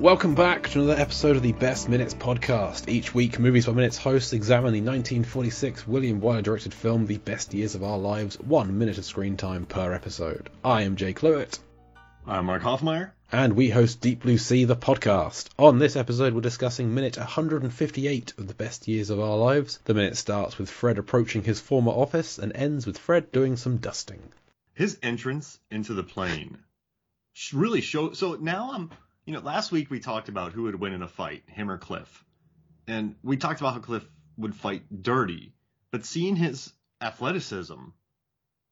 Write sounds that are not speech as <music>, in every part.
Welcome back to another episode of the Best Minutes podcast. Each week, Movies by Minutes hosts examine the 1946 William Wyler directed film The Best Years of Our Lives, one minute of screen time per episode. I am Jake Lewitt, I'm Mark Hoffmeyer. and we host Deep Blue Sea, the podcast. On this episode, we're discussing minute 158 of The Best Years of Our Lives. The minute starts with Fred approaching his former office and ends with Fred doing some dusting. His entrance into the plane really showed. So now I'm, you know, last week we talked about who would win in a fight, him or Cliff. And we talked about how Cliff would fight dirty. But seeing his athleticism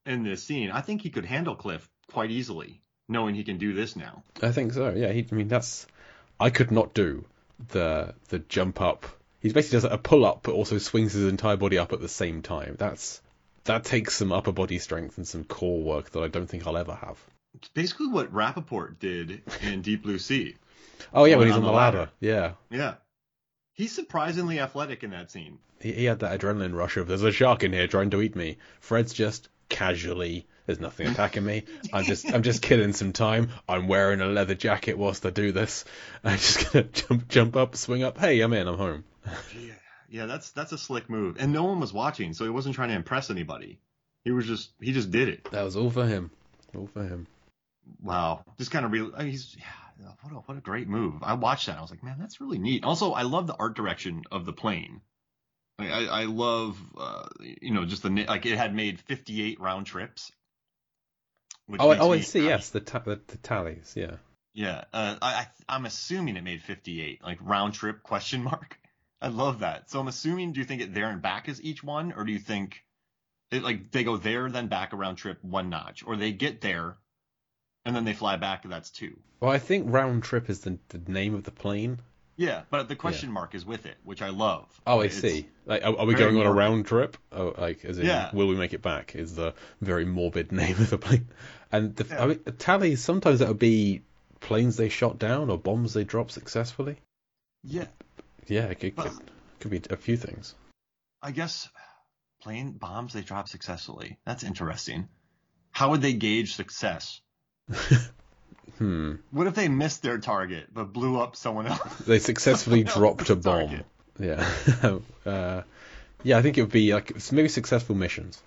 in this scene, I think he could handle Cliff quite easily, knowing he can do this now. I think so. Yeah, he, I mean that's I could not do the the jump up. He basically does a pull up, but also swings his entire body up at the same time. That's that takes some upper body strength and some core work that I don't think I'll ever have. Basically what Rapaport did in <laughs> Deep Blue Sea. Oh yeah, when he's on on the the ladder. ladder. Yeah, Yeah. He's surprisingly athletic in that scene. he, he had that adrenaline rush of there's a shark in here trying to eat me. Fred's just casually. There's nothing <laughs> attacking me. I'm just I'm just killing some time. I'm wearing a leather jacket whilst I do this. <laughs> I'm just gonna jump jump up, swing up. Hey, I'm in. I'm home. Yeah, yeah, that's that's a slick move, and no one was watching, so he wasn't trying to impress anybody. He was just he just did it. That was all for him. All for him. Wow, just kind of real. He's yeah, what a what a great move. I watched that. I was like, man, that's really neat. Also, I love the art direction of the plane. I I, I love uh, you know just the like it had made 58 round trips. Oh, I- oh, I see. Yes, the, ta- the the tallies. Yeah. Yeah, uh, I, I I'm assuming it made 58, like round trip question mark. <laughs> I love that. So I'm assuming, do you think it there and back is each one, or do you think it like they go there then back a round trip one notch, or they get there and then they fly back and that's two? Well, I think round trip is the, the name of the plane. Yeah, but the question mark is with it, which I love. Oh, I It's- see. Like, are, are we going on a round trip? Oh, like, as in, Yeah. will we make it back? Is the very morbid <laughs> name of the plane. And the Yeah. I mean, tallies sometimes that would be planes they shot down or bombs they dropped successfully. Yeah, Yeah, it could, But- could, could be a few things. I guess plane bombs they drop successfully. That's interesting. How would they gauge success? <laughs> Hmm. What if they missed their target but blew up someone else? They successfully <laughs> dropped a bomb. target. Yeah. <laughs> uh, yeah, I think it would be like maybe successful missions.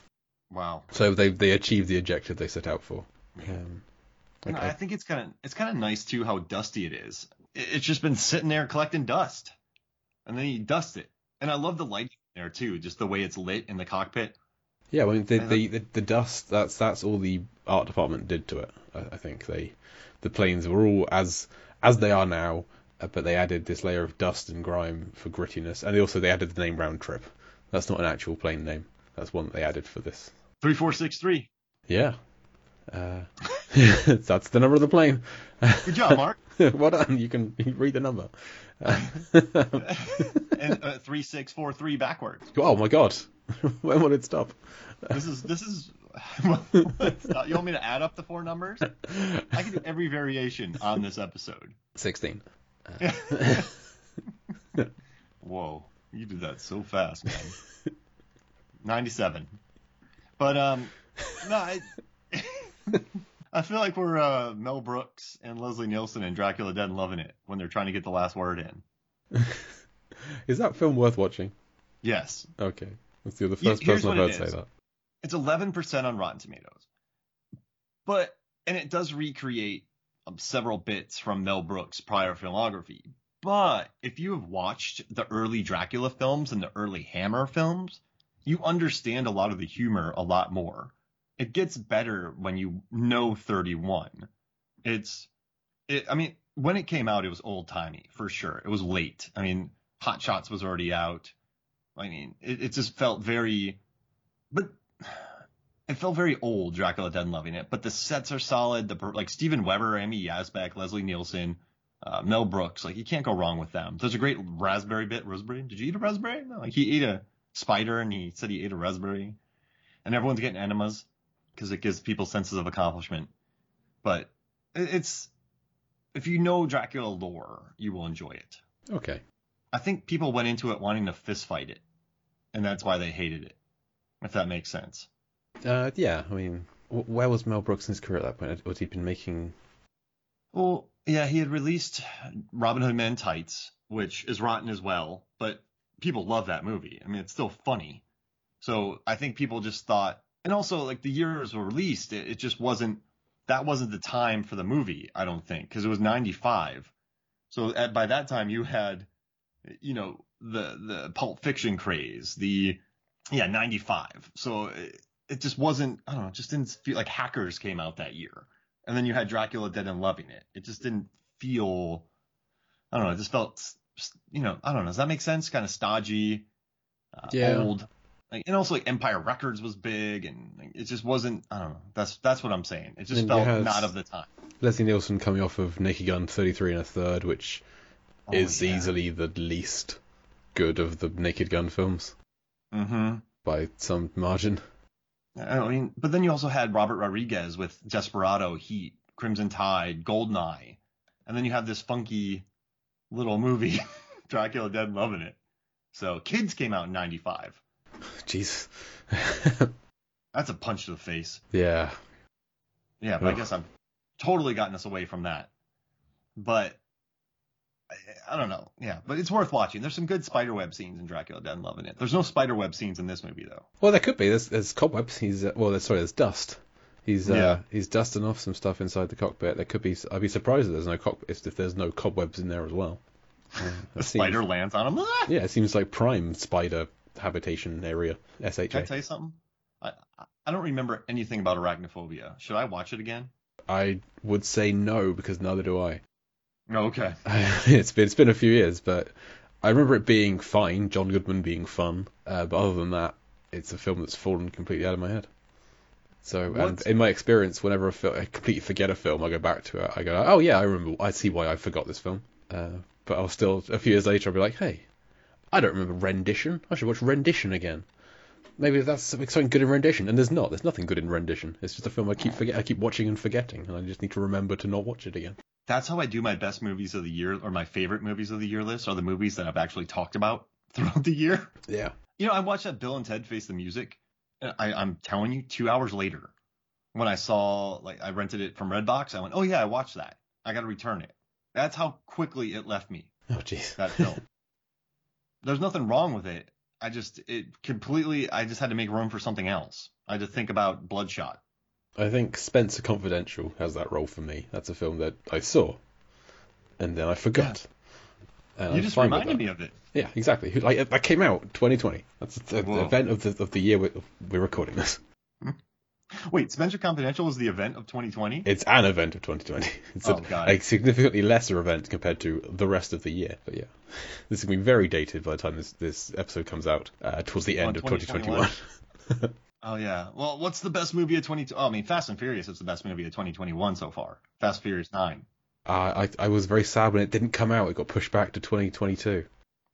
Wow. So they they achieved the objective they set out for. Um, okay. I think it's kind of it's kind of nice too how dusty it is. It's just been sitting there collecting dust, and then you dust it. And I love the lighting there too, just the way it's lit in the cockpit. Yeah, well, the, I the, the the dust that's that's all the art department did to it. I, I think they the planes were all as as they are now, uh, but they added this layer of dust and grime for grittiness, and they also they added the name round trip. That's not an actual plane name. That's one that they added for this. Three four six three. Yeah, uh, <laughs> that's the number of the plane. Good job, Mark. <laughs> well done. You can, read the number. <laughs> And uh, three six four three backwards. oh my god, when will it stop? This is this is. <laughs> Stop. you want me to add up the four numbers? I can do every variation on this episode. Sixteen. <laughs> Whoa, you did that so fast, man. 97. But um no, I, <laughs> I feel like we're uh, Mel Brooks and Leslie Nielsen and Dracula Dead and loving it when they're trying to get the last word in. Is that film worth watching? Yes. Okay. That's the other Yeah, first here's person I've heard say that. It's 11% on Rotten Tomatoes. But and it does recreate um, several bits from Mel Brooks' prior filmography. But if you have watched the early Dracula films and the early Hammer films, you understand a lot of the humor a lot more. It gets better when you know 31. It's it I mean, when it came out it was old-timey for sure. It was late. I mean, Hot Shots was already out. I mean, it, it just felt very but it felt very old, Dracula Dead and Loving It. But the sets are solid. The like Steven Weber, Amy Yasbeck, Leslie Nielsen, uh, Mel Brooks. Like you can't go wrong with them. There's a great raspberry bit. Raspberry? Did you eat a raspberry? No, like he ate a spider and he said he ate a raspberry. And everyone's getting enemas because it gives people senses of accomplishment. But it's if you know Dracula lore, you will enjoy it. Okay. I think people went into it wanting to fist fight it, and that's why they hated it. If that makes sense. Uh, yeah, I mean, where was Mel Brooks in his career at that point? Was he been making? Well, Yeah, he had released Robin Hood Men Tights, which is rotten as well, but people love that movie. I mean, it's still funny. So I think people just thought, and also like the years were released, it, it just wasn't. That wasn't the time for the movie, I don't think, because it was '95. So at, by that time, you had, you know, the the Pulp Fiction craze, the yeah '95. So it, it just wasn't. I don't know. It just didn't feel like Hackers came out that year, and then you had Dracula Dead and Loving It. It just didn't feel. I don't know. It just felt, you know, I don't know. Does that make sense? Kind of stodgy, uh, Yeah. old. Like, and also like Empire Records was big, and like, it just wasn't. I don't know. That's that's what I'm saying. It just And felt not of the time. Leslie Nielsen coming off of Naked Gun 33 and a third, which Oh, is yeah. easily the least good of the Naked Gun films Mm-hmm. by some margin. I mean, but then you also had Robert Rodriguez with Desperado, Heat, Crimson Tide, Goldeneye, and then you have this funky little movie, <laughs> Dracula Dead Loving It. So Kids came out in '95. Jeez. <laughs> That's a punch to the face. yeah. Yeah, but I guess I've totally gotten us away from that. But I, don't know. Yeah, but it's worth watching. There's some good spiderweb scenes in Dracula Dead and Loving It. There's no spiderweb scenes in this movie though. Well, there could be. There's, there's cobwebs. He's uh, well. There's, sorry, there's dust. He's uh, Yeah. he's dusting off some stuff inside the cockpit. There could be. I'd be surprised if there's no cock if, there's no cobwebs in there as well. <laughs> Uh, The seems- spider lands on him. Ah! <laughs> Yeah, it seems like prime spider habitation area. SHA. Can I tell you something? I I- I don't remember anything about arachnophobia. Should I watch it again? I would say no because neither do I. No, okay. <laughs> it's been it's been a few years, but I remember it being fine. John Goodman being fun, uh, but other than that, it's a film that's fallen completely out of my head. So, and in my experience, whenever I, feel, I completely forget a film, I go back to it. I go, oh yeah, I remember. I see why I forgot this film. Uh, but I'll still a few years later, I'll be like, hey, I don't remember Rendition. I should watch Rendition again. Maybe that's something something good in Rendition, and there's not. There's nothing good in Rendition. It's just a film I keep forget. I keep watching and forgetting, and I just need to remember to not watch it again. That's how I do my best movies of the year or my favorite movies of the year list are the movies that I've actually talked about <laughs> throughout the year. Yeah. You know, I watched that Bill and Ted Face the Music. and I, I'm telling you, two hours later, when I saw like I rented it from Redbox, I went, "Oh yeah, I watched that. I got to return it." That's how quickly it left me. Oh jeez. That film. <laughs> There's nothing wrong with it. I just it completely. I just had to make room for something else. I had to think about Bloodshot. I think Spencer Confidential has that role for me. That's a film that I saw, and then I forgot. And you I'm just reminded me of it. Yeah, exactly. Like that came out 2020. That's the Whoa. event of the of the year we're, we're recording this. <laughs> Wait, Spencer Confidential was the event of 2020. It's an event of 2020. <laughs> It's Oh, a, God. a significantly lesser event compared to the rest of the year. But yeah, <laughs> this is going to be very dated by the time this this episode comes out uh, towards the end of 2021. 2021. Oh yeah. Well, what's the best movie of 20? Oh, I mean, Fast and Furious is the best movie of 2021 so far. Fast and Furious 9. uh, I I was very sad when it didn't come out. It got pushed back to 2022.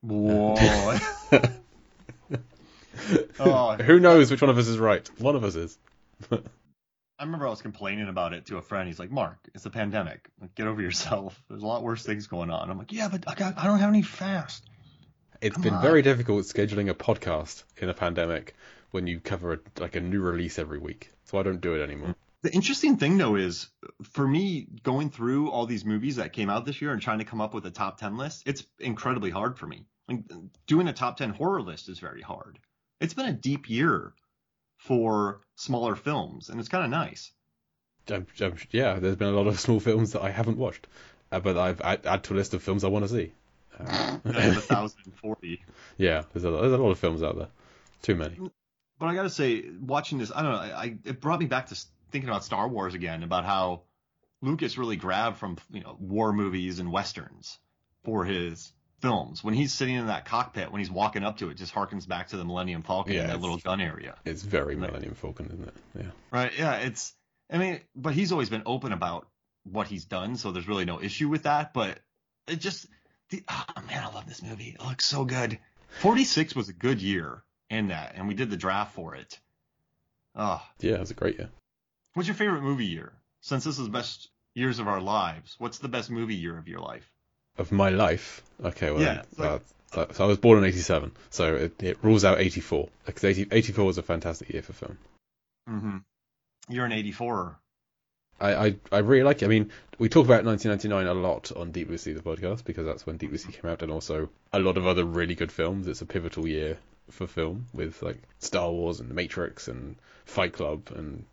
Whoa. <laughs> oh, Who knows which one of us is right? One of us is. I remember I was complaining about it to a friend. He's like, "Mark, it's a pandemic. Like, get over yourself. <laughs> There's a lot worse things going on." I'm like, "Yeah, but I got, I don't have any fast." It's Come been on. very difficult scheduling a podcast in a pandemic when you cover a, like a new release every week. So I don't do it anymore. The interesting thing though is, for me, going through all these movies that came out this year and trying to come up with a top 10 list, it's incredibly hard for me. Like, doing a top 10 horror list is very hard. It's been a deep year for smaller films, and it's kind of nice. Um, um, yeah, there's been a lot of <laughs> small films that I haven't watched, uh, but I've add, add to a list of films I want to see. <laughs> Uh, I 1,040. <laughs> yeah, there's a, there's a lot of films out there. Too many. But I gotta say, watching this, I don't know, I, I it brought me back to thinking about Star Wars again, about how Lucas really grabbed from you know war movies and westerns for his films. When he's sitting in that cockpit, when he's walking up to it, just harkens back to the Millennium Falcon Yeah, in that little gun area. It's very Right. Millennium Falcon, isn't it? Yeah. Right? Yeah, it's. I mean, but he's always been open about what he's done, so there's really no issue with that. But it just, the, oh man, I love this movie. It looks so good. 46 was a good year in that, and we did the draft for it. Oh, Yeah, it was a great year. What's your favorite movie year? Since this is the best years of our lives, what's the best movie year of your life? Of my life. Okay, well, Yeah, like- uh, so, I was born in 87, so it, it rules out 84. Because 80, 84 was a fantastic year for film. Mm-hmm. You're an 84. I, I, I really like it. I mean, we talk about 1999 a lot on Deep Blue Sea, the podcast, because that's when Deep Blue Sea came out, and also a lot of other really good films. It's a pivotal year for film with like Star Wars and The Matrix and Fight Club and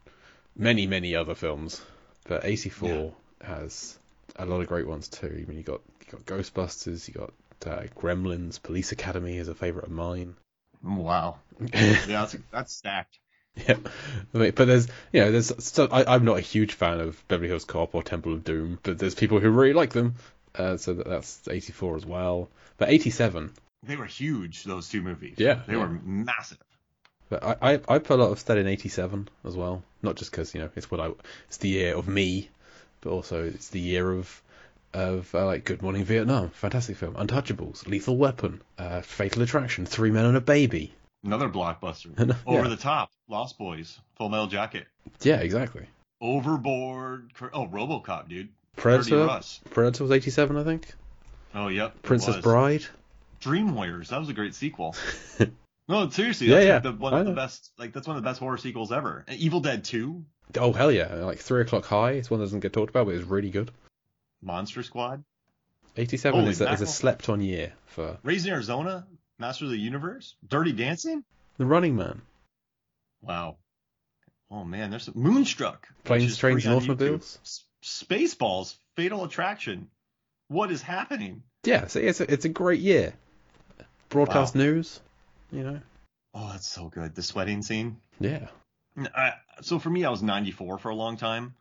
many, many other films. But AC4 has a lot of great ones too. I mean, you got you got Ghostbusters, you got uh, Gremlins, Police Academy is a favorite of mine. Wow. <laughs> yeah, that's that's stacked. Yeah, but there's you know there's so I, I'm not a huge fan of Beverly Hills Cop or Temple of Doom, but there's people who really like them. Uh, so that, that's 84 as well. But 87. They were huge. Those two movies. Yeah, They yeah. were massive. But I, I I put a lot of stud in 87 as well. Not just because you know it's what I it's the year of me, but also it's the year of of uh, like Good Morning Vietnam, fantastic film, Untouchables, Lethal Weapon, uh, Fatal Attraction, Three Men and a Baby. Another blockbuster. <laughs> Yeah. Over the top. Lost Boys. Full Metal Jacket. Yeah, exactly. Overboard. Oh, RoboCop, dude. Predator. Predator was 87, I think. Oh, yep. Princess. Bride. Dream Warriors. That was a great sequel. <laughs> no, seriously. That's yeah. like the, one of the best. Like that's one of the best horror sequels ever. And Evil Dead 2. Oh hell yeah! Like Three O'clock High. It's one that doesn't get talked about, but it's really good. Monster Squad. 87 is a, is a, slept-on year for Raising Arizona. Master of the Universe. Dirty Dancing. The Running Man. Wow. Oh man, there's some Moonstruck. Planes, Trains, and. Automobiles. S- Spaceballs, Fatal Attraction. What is happening? Yeah, so it's a, it's a great year. Broadcast news, you know. Oh, that's so good. The sweating scene. Yeah, I, so for me, I was 94 for a long time.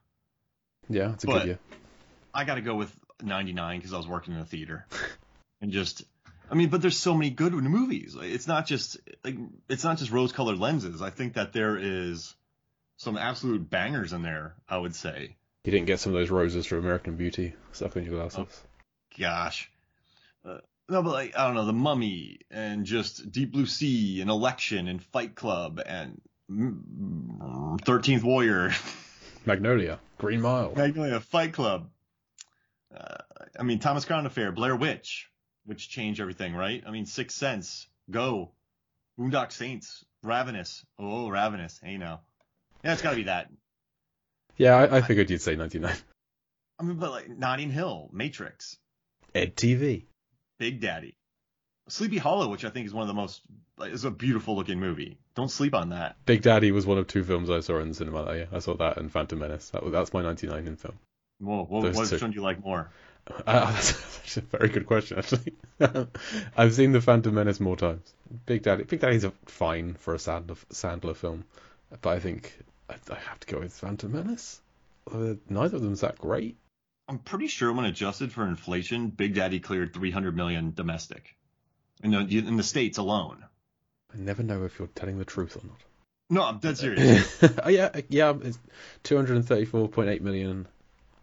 yeah, it's a good year. I got to go with 99 because I was working in a theater, <laughs> and just. I mean, but there's so many good movies. It's not just like it's not just rose-colored lenses. I think that there is some absolute bangers in there. I would say. You didn't get some of those roses from American Beauty stuck on your glasses. Oh. Gosh. No, but like I don't know, The Mummy and just Deep Blue Sea and Election and Fight Club and mm, Thirteenth Warrior, <laughs> Magnolia, Green Mile. Magnolia, Fight Club. Uh, I mean Thomas Crown Affair, Blair Witch, which changed everything, right? I mean Sixth Sense, Go, Boondock Saints, Ravenous. Oh, Ravenous. Hey now. Yeah, it's got to be that. Yeah, I, I figured you'd say 99. I mean, but like Notting Hill, Matrix, Ed TV. Big Daddy. Sleepy Hollow, which I think is one of the most is a beautiful looking movie. Don't sleep on that. Big Daddy was one of two films I saw in the cinema that year. I saw that and Phantom Menace. That was, that's my 99 in film. Whoa, Those what two. one do you like more? Uh, <laughs> that's, that's a very good question, actually. <laughs> I've seen the Phantom Menace more times. Big Daddy, Big Daddy's a fine for a Sandler, Sandler film, but I think I, I have to go with Phantom Menace. Uh, neither of them's that great. I'm pretty sure when adjusted for inflation, Big Daddy cleared 300 million domestic in the in the states alone. I never know if you're telling the truth or not. No, I'm dead serious. <laughs> oh yeah, yeah, it's 234.8 million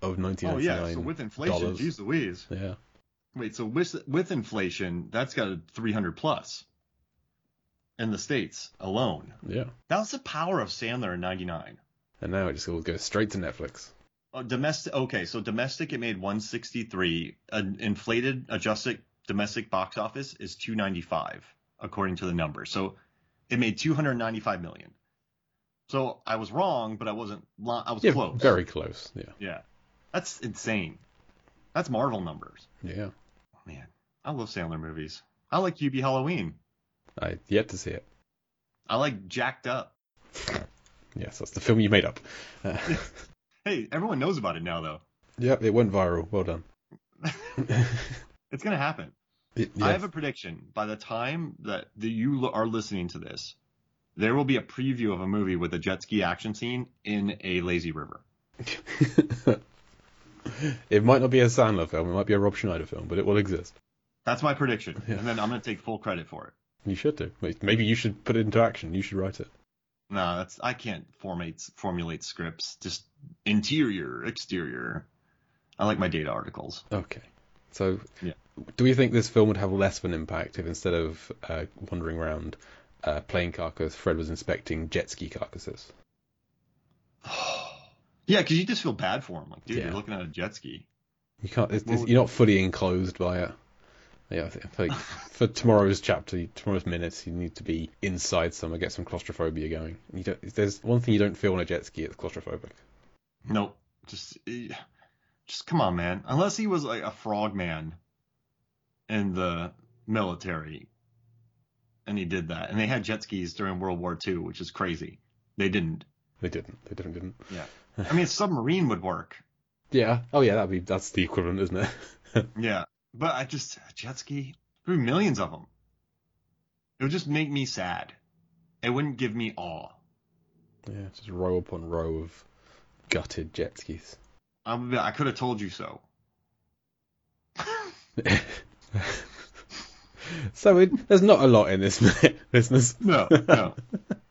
of 1999. oh yeah, so with inflation, dollars. geez Louise. yeah. Wait, so with with inflation, that's got a 300 plus in the states alone. Yeah. That was the power of Sandler in '99. And now it just all goes straight to Netflix. Uh, domestic. Okay, so domestic it made 163. An inflated adjusted domestic box office is 295 according to the numbers. So it made 295 million. So I was wrong, but I wasn't. I was Yeah, close. very close. Yeah. Yeah, that's insane. That's Marvel numbers. Yeah. Man, I love Sandler movies. I like Hubie Halloween. I yet to see it. I like Jacked Up. <laughs> Yes, that's the film you made up. <laughs> Hey, everyone knows about it now, though. yep, it went viral. Well done. <laughs> It's gonna happen. It- I have a prediction. By the time that the, you are listening to this, there will be a preview of a movie with a jet ski action scene in a lazy river. <laughs> it might not be a Sandler film. It might be a Rob Schneider film, but it will exist. That's my prediction, Yeah. and then I'm gonna take full credit for it. You should do. Maybe you should put it into action. You should write it. No, that's I can't formate formulate scripts. Just interior, exterior. I like my data articles. Okay. So, Yeah. do we think this film would have less of an impact if instead of uh, wandering around uh, plane carcass, Fred was inspecting jet ski carcasses? <sighs> yeah, because you just feel bad for him. Like, dude, Yeah. you're looking at a jet ski. You can't. It's, it's, you're not fully enclosed by it. Yeah, I think, for tomorrow's chapter, tomorrow's minutes, you need to be inside somewhere, get some claustrophobia going. You don't, if there's one thing you don't feel on a jet ski, it's claustrophobic. Nope. Just, eh, just come on, man. Unless he was like a frogman in the military, and he did that, and they had jet skis during World War II, which is crazy. They didn't. They didn't. They definitely didn't. Yeah. I mean, a submarine would work. Yeah. Oh yeah, that'd be that's the equivalent, isn't it? <laughs> Yeah, but I just jet ski. There would be millions of them. It would just make me sad. It wouldn't give me awe. yeah, just row upon row of gutted jet skis. I, would be- I could have told you so. <laughs> so it, there's not a lot in this <laughs> business. No, no.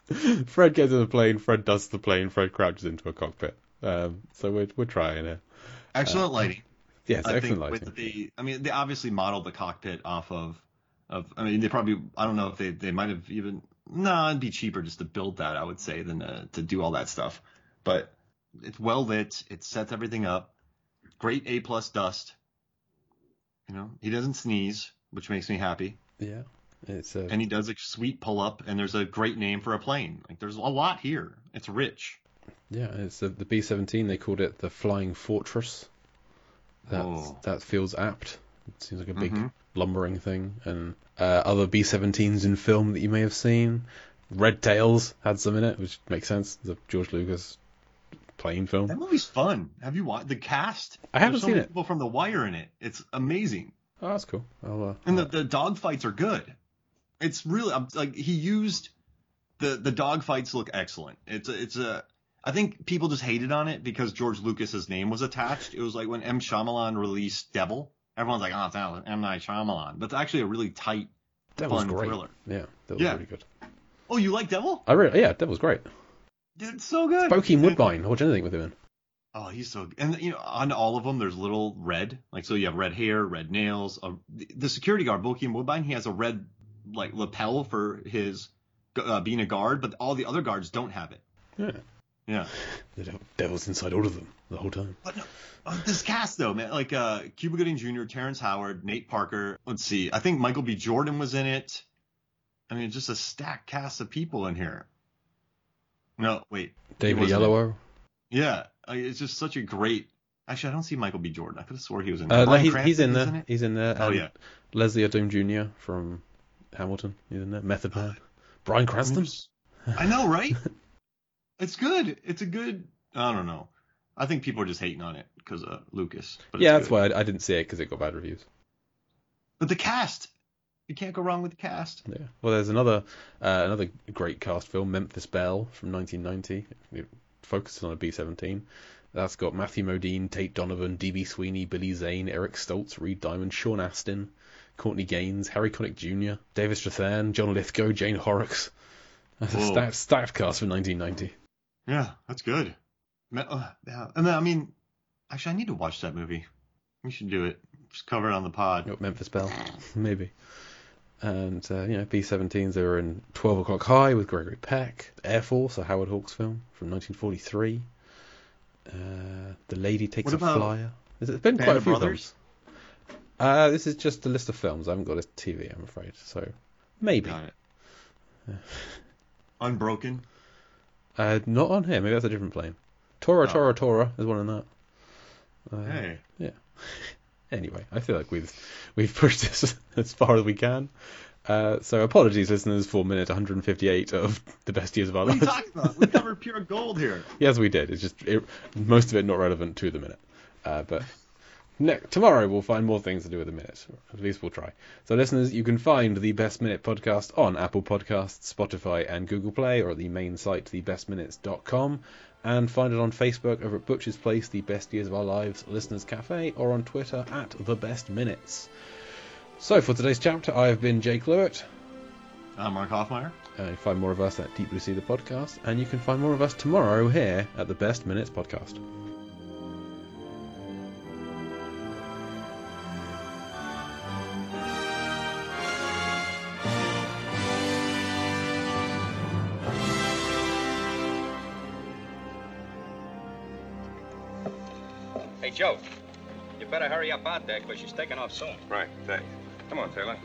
<laughs> Fred gets in the plane. Fred does the plane. Fred crouches into a cockpit. Um, so we're we're trying it. Excellent lighting. Yes, I think lighting. with the, I mean, they obviously modeled the cockpit off of, of. I mean, they probably. I don't know if they they might have even. No, it'd be cheaper just to build that. I would say than to, to do all that stuff. But it's well lit. It sets everything up. Great A plus dust. You know, he doesn't sneeze, which makes me happy. Yeah, it's uh, And he does a sweet pull up, and there's a great name for a plane. Like there's a lot here. It's rich. yeah, it's uh, the B-17. They called it the Flying Fortress. That Oh. that feels apt. It seems like a big Mhm. lumbering thing. And uh, other B-17s in film that you may have seen. Red Tails had some in it, which makes sense. The George Lucas plane film. That movie's fun. Have you watched the cast? I haven't There's so seen many it. People from The Wire in it. It's amazing. Oh, that's cool. Uh, And the, the dog fights are good. It's really I'm- like he used the the dog fights look excellent. It's a, it's a I think people just hated on it because George Lucas's name was attached. It was like when M Shyamalan released Devil. Everyone's like, oh, it's not M Night Shyamalan, but it's actually a really tight. that fun thriller. Yeah, that was Yeah. really good. Oh, you like Devil? I really, yeah, was great. Dude, it's so good. Bokeem Woodbine. Watch anything with him in. Oh, he's so and you know on all of them there's little red like so you have red hair, red nails. A, the security guard Bokeem Woodbine he has a red like lapel for his uh, being a guard, but all the other guards don't have it. Yeah. Yeah, The devil's inside all of them the whole time. but no, uh, this cast though, man, like uh, Cuba Gooding Jr., Terrence Howard, Nate Parker. Let's see, I think Michael B. Jordan was in it. I mean, just a stacked cast of people in here. No, wait, David Oyelowo. yeah, uh, it's just such a great. Actually, I don't see Michael B. Jordan. I could have swore he was in. Uh, no, he's, he's in there. He's in there. Oh yeah. Leslie Odom Jr. from Hamilton. He's in there. Method Man. Bryan Cranston. I know, right? <laughs> it's good. It's a good. I don't know. I think people are just hating on it because of Lucas. But Yeah, that's good. why I, I didn't see it because it got bad reviews. But the cast, you can't go wrong with the cast. Yeah. Well, there's another uh, another great cast film, Memphis Belle from 1990. It focuses on a B-17. That's got Matthew Modine, Tate Donovan, D.B. Sweeney, Billy Zane, Eric Stoltz, Reed Diamond, Sean Astin, Courtney Gaines, Harry Connick Jr., David Strathairn, John Lithgow, Jane Horrocks. That's a Whoa. stacked, stacked cast from 1990. Yeah, that's good. Uh, yeah, and then I mean, actually, I need to watch that movie. We should do it. Just cover it on the pod. Got Memphis Belle, <laughs> maybe. And uh, you know, B-17s. They were in 12 O'clock High with Gregory Peck, Air Force, a Howard Hawks film from 1943. Uh, the Lady Takes a Flyer. There's been Band quite a few Brothers? films. Uh, this is just a list of films. I haven't got a TV, I'm afraid. So maybe. Got it. Unbroken. Uh, not on here. Maybe that's a different plane. Tora, Oh. Tora, Tora. There's one in that. Uh, Hey. Yeah. <laughs> anyway, I feel like we've we've pushed this <laughs> as far as we can. Uh, so apologies, listeners, for minute 158 of the best years of our What are you talking about? We covered <laughs> pure gold here. yes, we did. It's just it, most of it not relevant to the minute. Uh, but ne- tomorrow we'll find more things to do with the minute. At least we'll try. So, listeners, you can find the Best Minute podcast on Apple Podcasts, Spotify, and Google Play, or at the main site, thebestminutes.com. And find it on Facebook over at Butcher's Place, The Best Years of Our Lives Listeners Cafe, or on Twitter at The Best Minutes. So, for today's chapter, I have been Jake Lewitt. I'm Mark Hoffmeyer. Uh, you find more of us at Deep Blue Sea, the podcast, and you can find more of us tomorrow here at the Best Minutes podcast. You better hurry up out there because she's taking off soon. Right, thanks. Come on, Taylor.